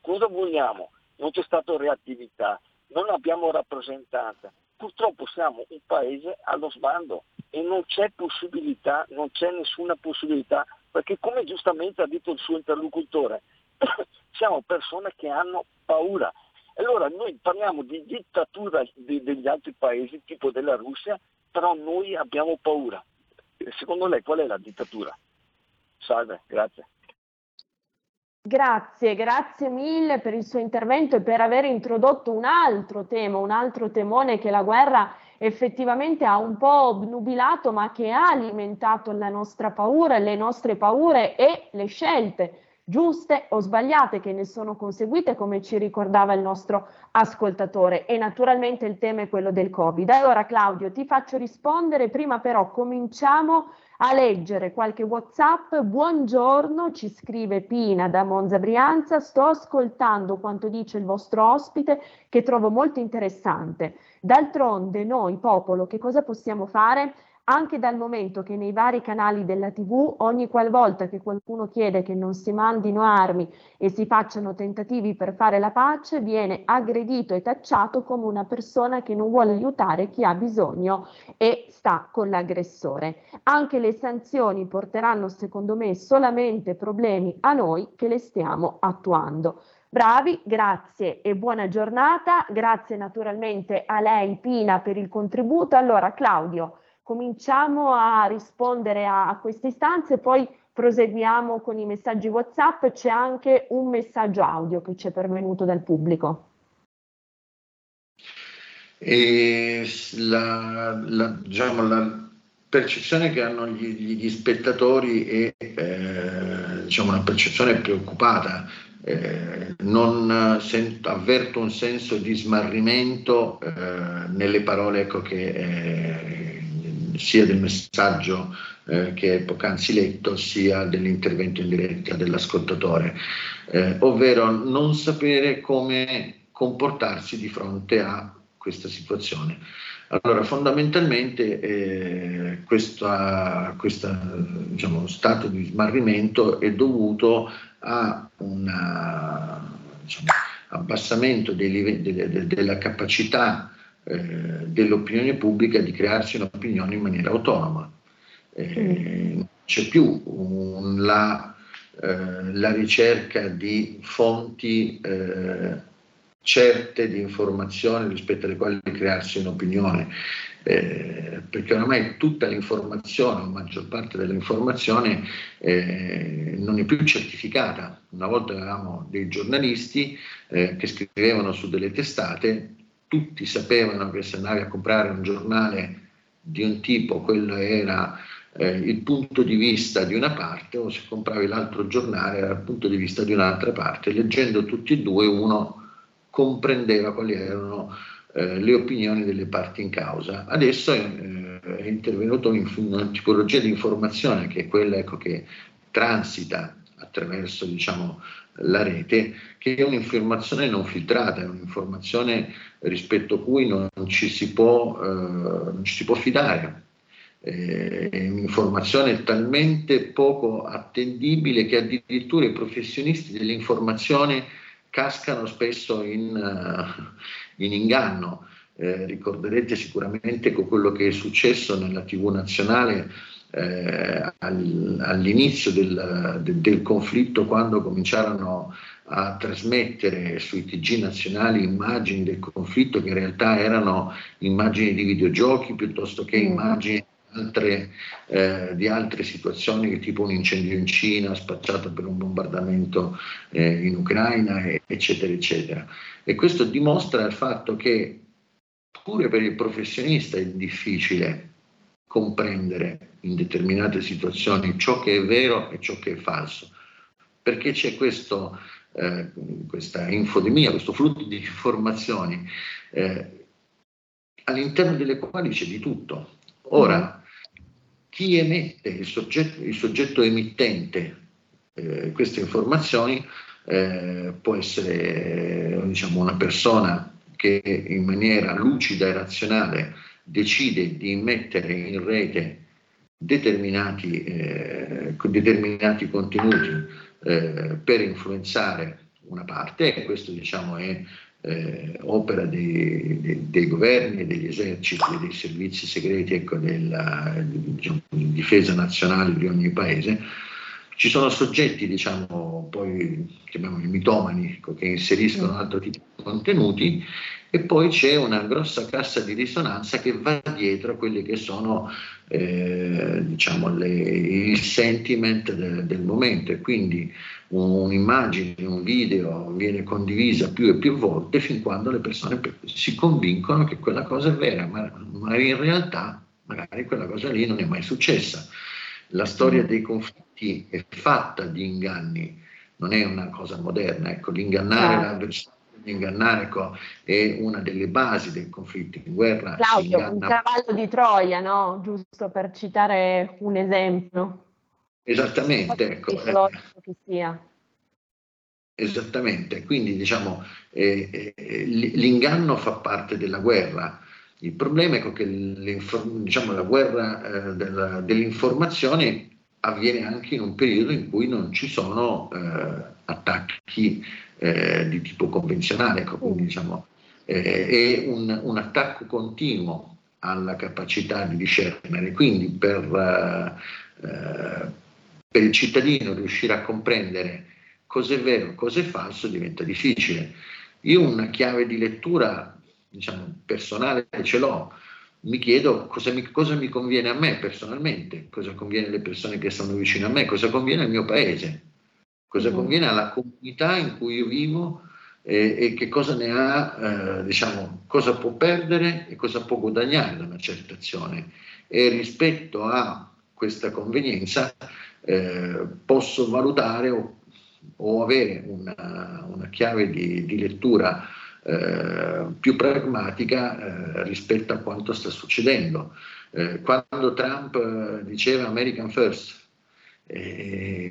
Cosa vogliamo? Non c'è stata reattività, non abbiamo rappresentanza. Purtroppo siamo un paese allo sbando e non c'è possibilità, non c'è nessuna possibilità, perché come giustamente ha detto il suo interlocutore, (coughs) siamo persone che hanno paura. Allora noi parliamo di dittatura di, degli altri paesi, tipo della Russia, però noi abbiamo paura. Secondo lei qual è la dittatura? Salve, grazie. Grazie, grazie mille per il suo intervento e per aver introdotto un altro tema, un altro temone che la guerra effettivamente ha un po' obnubilato, ma che ha alimentato la nostra paura, le nostre paure e le scelte giuste o sbagliate che ne sono conseguite, come ci ricordava il nostro ascoltatore. E naturalmente il tema è quello del Covid. Allora Claudio, ti faccio rispondere, prima però cominciamo a leggere qualche WhatsApp. Buongiorno, ci scrive Pina da Monza Brianza, sto ascoltando quanto dice il vostro ospite che trovo molto interessante. D'altronde noi, popolo, che cosa possiamo fare? Anche dal momento che nei vari canali della TV ogni qualvolta che qualcuno chiede che non si mandino armi e si facciano tentativi per fare la pace, viene aggredito e tacciato come una persona che non vuole aiutare chi ha bisogno e sta con l'aggressore. Anche le sanzioni porteranno secondo me solamente problemi a noi che le stiamo attuando. Bravi, grazie e buona giornata. Grazie naturalmente a lei Pina per il contributo. Allora Claudio, cominciamo a rispondere a, a queste istanze, poi proseguiamo con i messaggi WhatsApp. C'è anche un messaggio audio che ci è pervenuto dal pubblico. La, la, diciamo, la percezione che hanno gli, gli spettatori è eh, diciamo, una percezione preoccupata. Eh, non sento, avverto un senso di smarrimento eh, nelle parole ecco, che eh, sia del messaggio eh, che poc'anzi letto, sia dell'intervento in diretta dell'ascoltatore, eh, ovvero non sapere come comportarsi di fronte a questa situazione. Allora, fondamentalmente eh, questo diciamo, stato di smarrimento è dovuto a un diciamo, abbassamento livelli, de, de, della capacità eh, dell'opinione pubblica di crearsi un'opinione in maniera autonoma. Eh, non c'è più un, la, eh, la, ricerca di fonti eh, certe di informazione rispetto alle quali crearsi un'opinione. eh, perché oramai tutta l'informazione, la maggior parte dell'informazione eh, non è più certificata. Una volta avevamo dei giornalisti eh, che scrivevano su delle testate, tutti sapevano che se andavi a comprare un giornale di un tipo, quello era eh, il punto di vista di una parte o se compravi l'altro giornale era il punto di vista di un'altra parte. Leggendo tutti e due uno comprendeva quali erano eh, le opinioni delle parti in causa. Adesso eh, è intervenuto in una tipologia di informazione che è quella ecco, che transita attraverso diciamo, la rete, che è un'informazione non filtrata, è un'informazione rispetto cui non ci si può, eh, non ci si può fidare. È un'informazione talmente poco attendibile che addirittura i professionisti dell'informazione cascano spesso in, uh, in inganno. Eh, ricorderete sicuramente quello che è successo nella TV nazionale eh, all'inizio del, del, conflitto quando cominciarono a trasmettere sui TG nazionali immagini del conflitto che in realtà erano immagini di videogiochi piuttosto che mm. immagini altre, eh, di altre situazioni tipo un incendio in Cina spacciato per un bombardamento eh, in Ucraina eccetera eccetera e questo dimostra il fatto che pure per il professionista è difficile comprendere in determinate situazioni ciò che è vero e ciò che è falso, perché c'è questo, eh, questa infodemia, questo flusso di informazioni eh, all'interno delle quali c'è di tutto. Ora, chi emette, il soggetto, il soggetto emittente eh, queste informazioni eh, può essere diciamo, una persona che in maniera lucida e razionale decide di mettere in rete determinati, eh, determinati contenuti eh, per influenzare una parte e questo diciamo è eh, opera dei, dei, dei, governi, degli eserciti dei servizi segreti ecco, della diciamo, difesa nazionale di ogni paese. Ci sono soggetti, diciamo, poi chiamiamoli mitomani, ecco, che inseriscono altro tipo di contenuti e poi c'è una grossa cassa di risonanza che va dietro a quelli che sono eh, diciamo le, il sentiment de, del momento e quindi un'immagine, un video viene condivisa più e più volte fin quando le persone si convincono che quella cosa è vera, ma, ma in realtà magari quella cosa lì non è mai successa. La storia dei conflitti è fatta di inganni, non è una cosa moderna, ecco, l'ingannare ah. l'avversario ingannare ecco, è una delle basi del conflitto in guerra. Claudio, un cavallo di Troia, no? giusto per citare un esempio. Esattamente, ecco. Che sia. Esattamente, quindi diciamo eh, eh, l'inganno fa parte della guerra. Il problema è che diciamo, la guerra eh, della, dell'informazione avviene anche in un periodo in cui non ci sono eh, attacchi eh, di tipo convenzionale, ecco, quindi diciamo, eh, è un, un, attacco continuo alla capacità di discernere, quindi per, eh, per il cittadino riuscire a comprendere cosa è vero, cosa è falso diventa difficile. Io una chiave di lettura diciamo, personale ce l'ho, mi chiedo cosa mi, cosa mi, conviene a me personalmente, cosa conviene alle persone che stanno vicino a me, cosa conviene al mio paese cosa conviene alla comunità in cui io vivo e, e che cosa ne ha, eh, diciamo, cosa può perdere e cosa può guadagnare da una certa azione. E rispetto a questa convenienza eh, posso valutare o, o avere una, una, chiave di, di lettura eh, più pragmatica eh, rispetto a quanto sta succedendo. Eh, quando Trump eh, diceva American First, eh,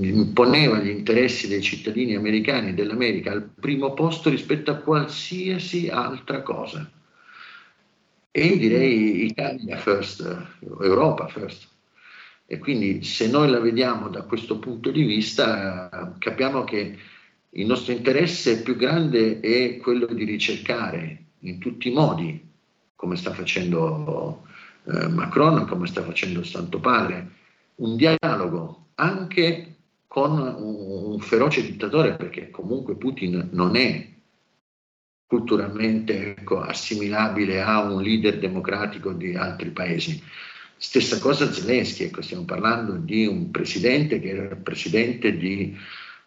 imponeva gli interessi dei cittadini americani e dell'America al primo posto rispetto a qualsiasi altra cosa. E direi Italia first, Europa first. E quindi se noi la vediamo da questo punto di vista, capiamo che il nostro interesse più grande è quello di ricercare in tutti i modi, come sta facendo eh, Macron, come sta facendo il Santo Padre, un dialogo anche con un, un feroce dittatore, perché comunque Putin non è culturalmente ecco, assimilabile a un leader democratico di altri paesi. Stessa cosa Zelensky, ecco, stiamo parlando di un presidente che era presidente di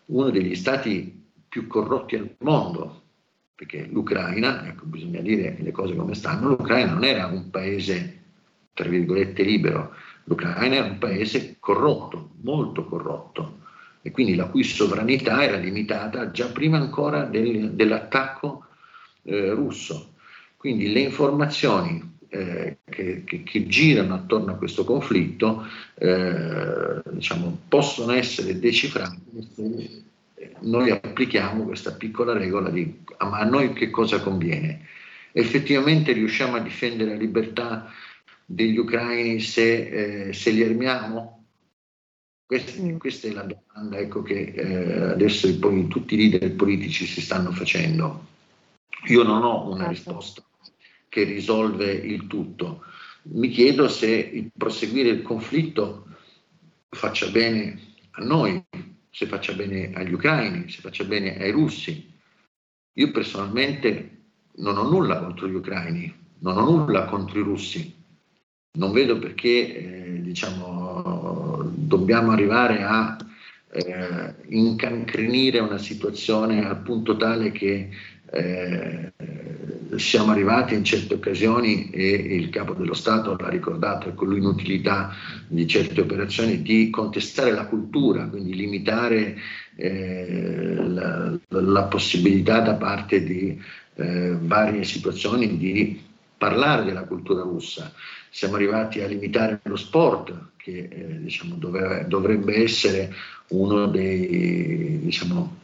uno degli stati più corrotti al mondo, perché l'Ucraina, ecco, bisogna dire le cose come stanno, l'Ucraina non era un paese, tra virgolette, libero, l'Ucraina era un paese corrotto, molto corrotto, e quindi la cui sovranità era limitata già prima ancora del, dell'attacco eh, russo. Quindi le informazioni eh, che, che, che, girano attorno a questo conflitto eh, diciamo, possono essere decifrate se noi applichiamo questa piccola regola di ma a noi che cosa conviene? Effettivamente riusciamo a difendere la libertà degli ucraini se, eh, se li armiamo? Questa, mm. questa, è la domanda ecco, che eh, adesso poi tutti i leader politici si stanno facendo. Io non ho una certo. risposta che risolve il tutto. Mi chiedo se il proseguire il conflitto faccia bene a noi, se faccia bene agli ucraini, se faccia bene ai russi. Io personalmente non ho nulla contro gli ucraini, non ho nulla contro i russi. Non vedo perché eh, diciamo, dobbiamo arrivare a eh, incancrenire una situazione al punto tale che eh, siamo arrivati in certe occasioni e il capo dello Stato l'ha ricordato con l'inutilità di certe operazioni di contestare la cultura, quindi limitare eh, la, la, possibilità da parte di eh, varie situazioni di parlare della cultura russa. Siamo arrivati a limitare lo sport, che eh, diciamo, dovrebbe, dovrebbe essere uno dei diciamo,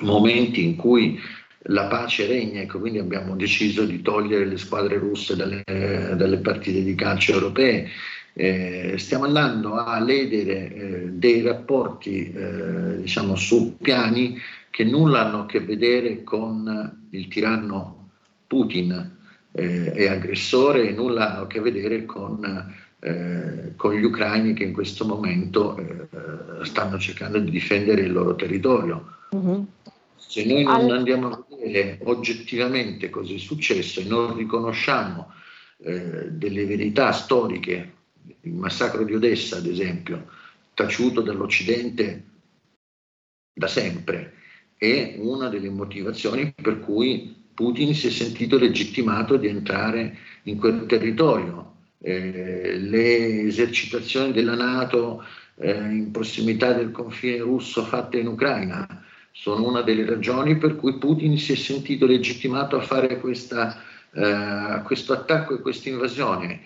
momenti in cui la pace regna, ecco, quindi abbiamo deciso di togliere le squadre russe dalle, dalle partite di calcio europee. Eh, stiamo andando a ledere eh, dei rapporti eh, diciamo, su piani che nulla hanno a che vedere con il tiranno Putin eh, e aggressore e nulla hanno a che vedere con, eh, con gli ucraini che in questo momento eh, stanno cercando di difendere il loro territorio. Mm-hmm. Se noi non andiamo a vedere oggettivamente cosa è successo e non riconosciamo eh, delle verità storiche, il massacro di Odessa ad esempio, taciuto dall'Occidente da sempre, è una delle motivazioni per cui Putin si è sentito legittimato di entrare in quel territorio. Eh, le esercitazioni della Nato eh, in prossimità del confine russo fatte in Ucraina sono una delle ragioni per cui Putin si è sentito legittimato a fare questa, eh, questo attacco e questa invasione.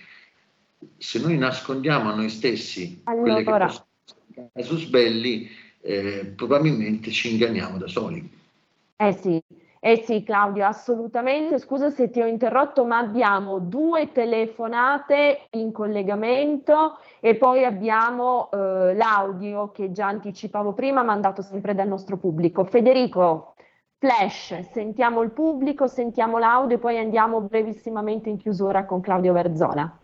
Se noi nascondiamo a noi stessi allora. quelle che possono casus belli, eh, probabilmente ci inganniamo da soli. Eh sì, eh sì, Claudio, assolutamente. Scusa se ti ho interrotto, ma abbiamo due telefonate in collegamento e poi abbiamo eh, l'audio che già anticipavo prima, mandato sempre dal nostro pubblico. Federico, flash, sentiamo il pubblico, sentiamo l'audio e poi andiamo brevissimamente in chiusura con Claudio Verzola.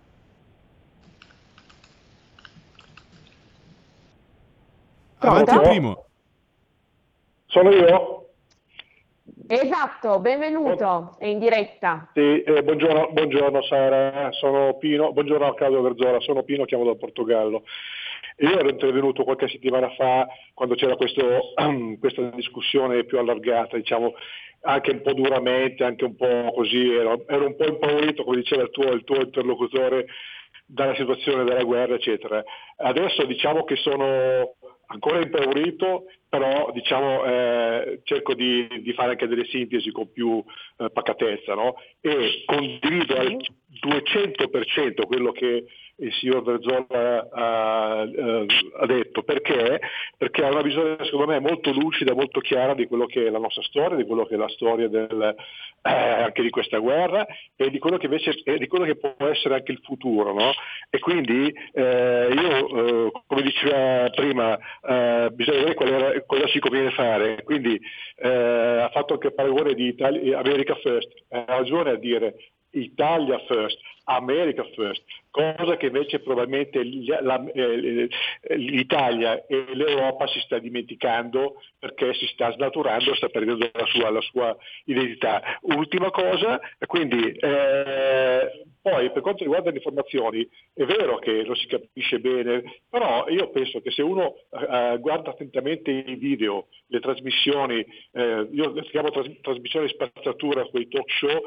Avanti primo. Sono io? Esatto, benvenuto, è in diretta. Sì, eh, buongiorno, buongiorno, Sara, sono Pino, buongiorno a Claudio Verzola, sono Pino, chiamo dal Portogallo. Io ero intervenuto qualche settimana fa quando c'era questo, (clears throat) questa discussione più allargata, diciamo, anche un po' duramente, anche un po' così, ero, ero un po' impaurito, come diceva il tuo, il tuo interlocutore, dalla situazione della guerra, eccetera. Adesso diciamo che sono ancora impaurito, però diciamo, eh, cerco di, di, fare anche delle sintesi con più eh, pacatezza no? e condivido al 200% quello che il signor Verzola ha, eh, ha, detto. Perché? Perché ha una visione secondo me molto lucida, molto chiara di quello che è la nostra storia, di quello che è la storia del, eh, anche di questa guerra e di quello che invece di quello che può essere anche il futuro. No? E quindi eh, io, eh, come diceva prima, eh, bisogna vedere era, cosa si conviene fare. Quindi ha fatto anche il paragone di Italia, America First, ha ragione a dire Italia first, America first, cosa che invece probabilmente eh, l'Italia e l'Europa si sta dimenticando perché si sta snaturando, sta perdendo la sua, la sua identità. Ultima cosa, quindi eh, poi per quanto riguarda le informazioni è vero che lo si capisce bene, però io penso che se uno eh, guarda attentamente i video, le trasmissioni, eh, io chiamo tras- trasmissioni spazzatura, quei talk show,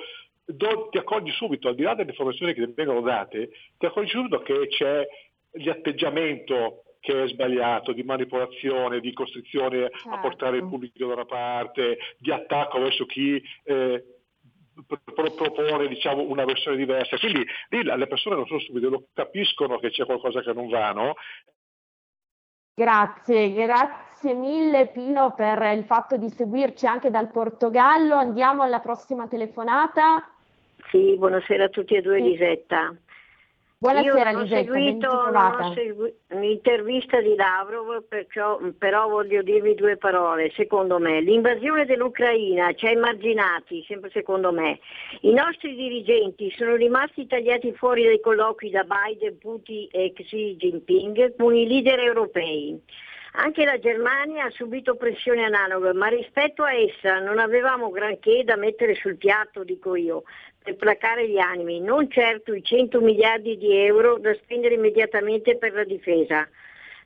do, ti accorgi subito, al di là delle informazioni che ti vengono date, ti accorgi subito che c'è l'atteggiamento che è sbagliato, di manipolazione, di costrizione certo. a portare il pubblico da una parte, di attacco verso chi eh, propone diciamo, una versione diversa. Quindi lì le persone non sono subito, lo capiscono che c'è qualcosa che non va, no? Grazie, grazie mille Pino per il fatto di seguirci anche dal Portogallo. Andiamo alla prossima telefonata. Sì, buonasera a tutti e due, sì. Lisetta. Buonasera Io non Lisetta, ho seguito, non ho seguito l'intervista di Lavrov, perciò, però voglio dirvi due parole. Secondo me, l'invasione dell'Ucraina ci ha emarginati, sempre secondo me. I nostri dirigenti sono rimasti tagliati fuori dai colloqui da Biden, Putin e Xi Jinping con i leader europei. Anche la Germania ha subito pressioni analoghe, ma rispetto a essa non avevamo granché da mettere sul piatto, dico io, per placare gli animi, non certo i 100 miliardi di euro da spendere immediatamente per la difesa.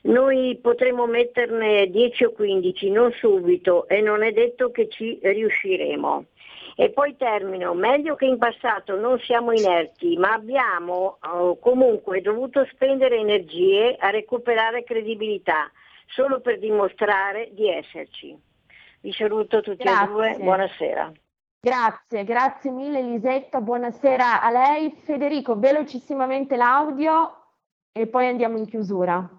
Noi potremo metterne 10 o 15, non subito, e non è detto che ci riusciremo. E poi termino, meglio che in passato non siamo inerti, ma abbiamo oh, comunque dovuto spendere energie a recuperare credibilità solo per dimostrare di esserci. Vi saluto tutti grazie. e due, buonasera. Grazie, grazie mille Elisetta, buonasera a lei. Federico, velocissimamente l'audio e poi andiamo in chiusura.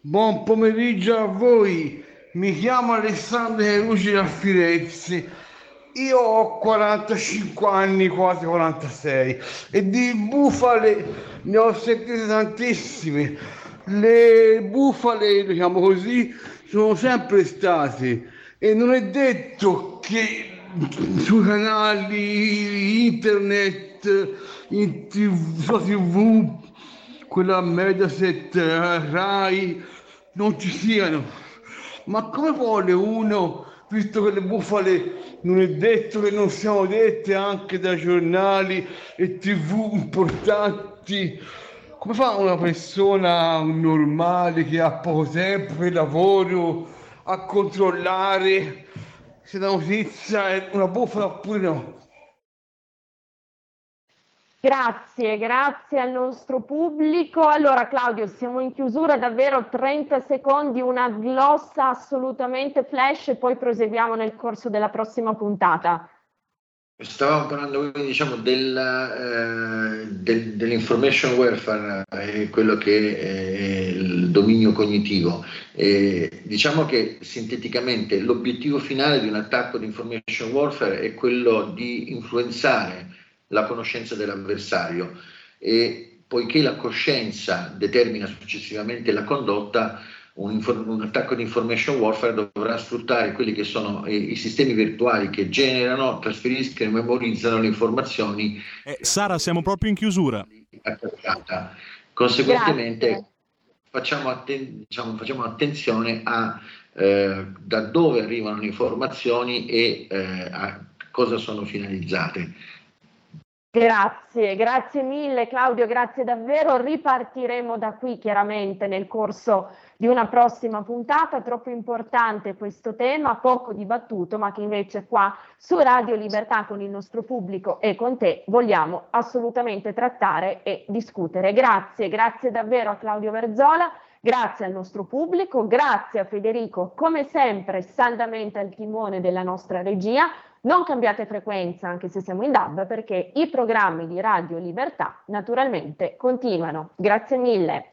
Buon pomeriggio a voi, mi chiamo Alessandro Carucci da Firenze. Io ho 45 anni, quasi 46, e di bufale ne ho sentite tantissime. Le bufale, diciamo così, sono sempre state e non è detto che sui canali internet, in TV, su TV, quella Mediaset, Rai, non ci siano. Ma come vuole uno, visto che le bufale non è detto che non siano dette anche da giornali e tv importanti. Come fa una persona normale che ha poco tempo per lavoro a controllare se la notizia è una bufala oppure no? Grazie, grazie al nostro pubblico. Allora Claudio, siamo in chiusura, davvero 30 secondi, una glossa assolutamente flash e poi proseguiamo nel corso della prossima puntata. Stavamo parlando diciamo, del, eh, del, dell'information welfare, eh, quello che è il dominio cognitivo. Eh, diciamo che sinteticamente l'obiettivo finale di un attacco di information warfare è quello di influenzare la conoscenza dell'avversario e poiché la coscienza determina successivamente la condotta, un, un, attacco di information warfare dovrà sfruttare quelli che sono i, i sistemi virtuali che generano, trasferiscono e memorizzano le informazioni. Eh, Sara, siamo proprio in chiusura. Conseguentemente facciamo, atten- diciamo, facciamo, attenzione a eh, da dove arrivano le informazioni e eh, a cosa sono finalizzate. Grazie, grazie mille Claudio, grazie davvero. Ripartiremo da qui chiaramente nel corso di una prossima puntata, troppo importante questo tema, poco dibattuto, ma che invece qua su Radio Libertà con il nostro pubblico e con te vogliamo assolutamente trattare e discutere. Grazie, grazie davvero a Claudio Verzola. Grazie al nostro pubblico, grazie a Federico, come sempre saldamente al timone della nostra regia. Non cambiate frequenza anche se siamo in DAB perché i programmi di Radio Libertà naturalmente continuano. Grazie mille.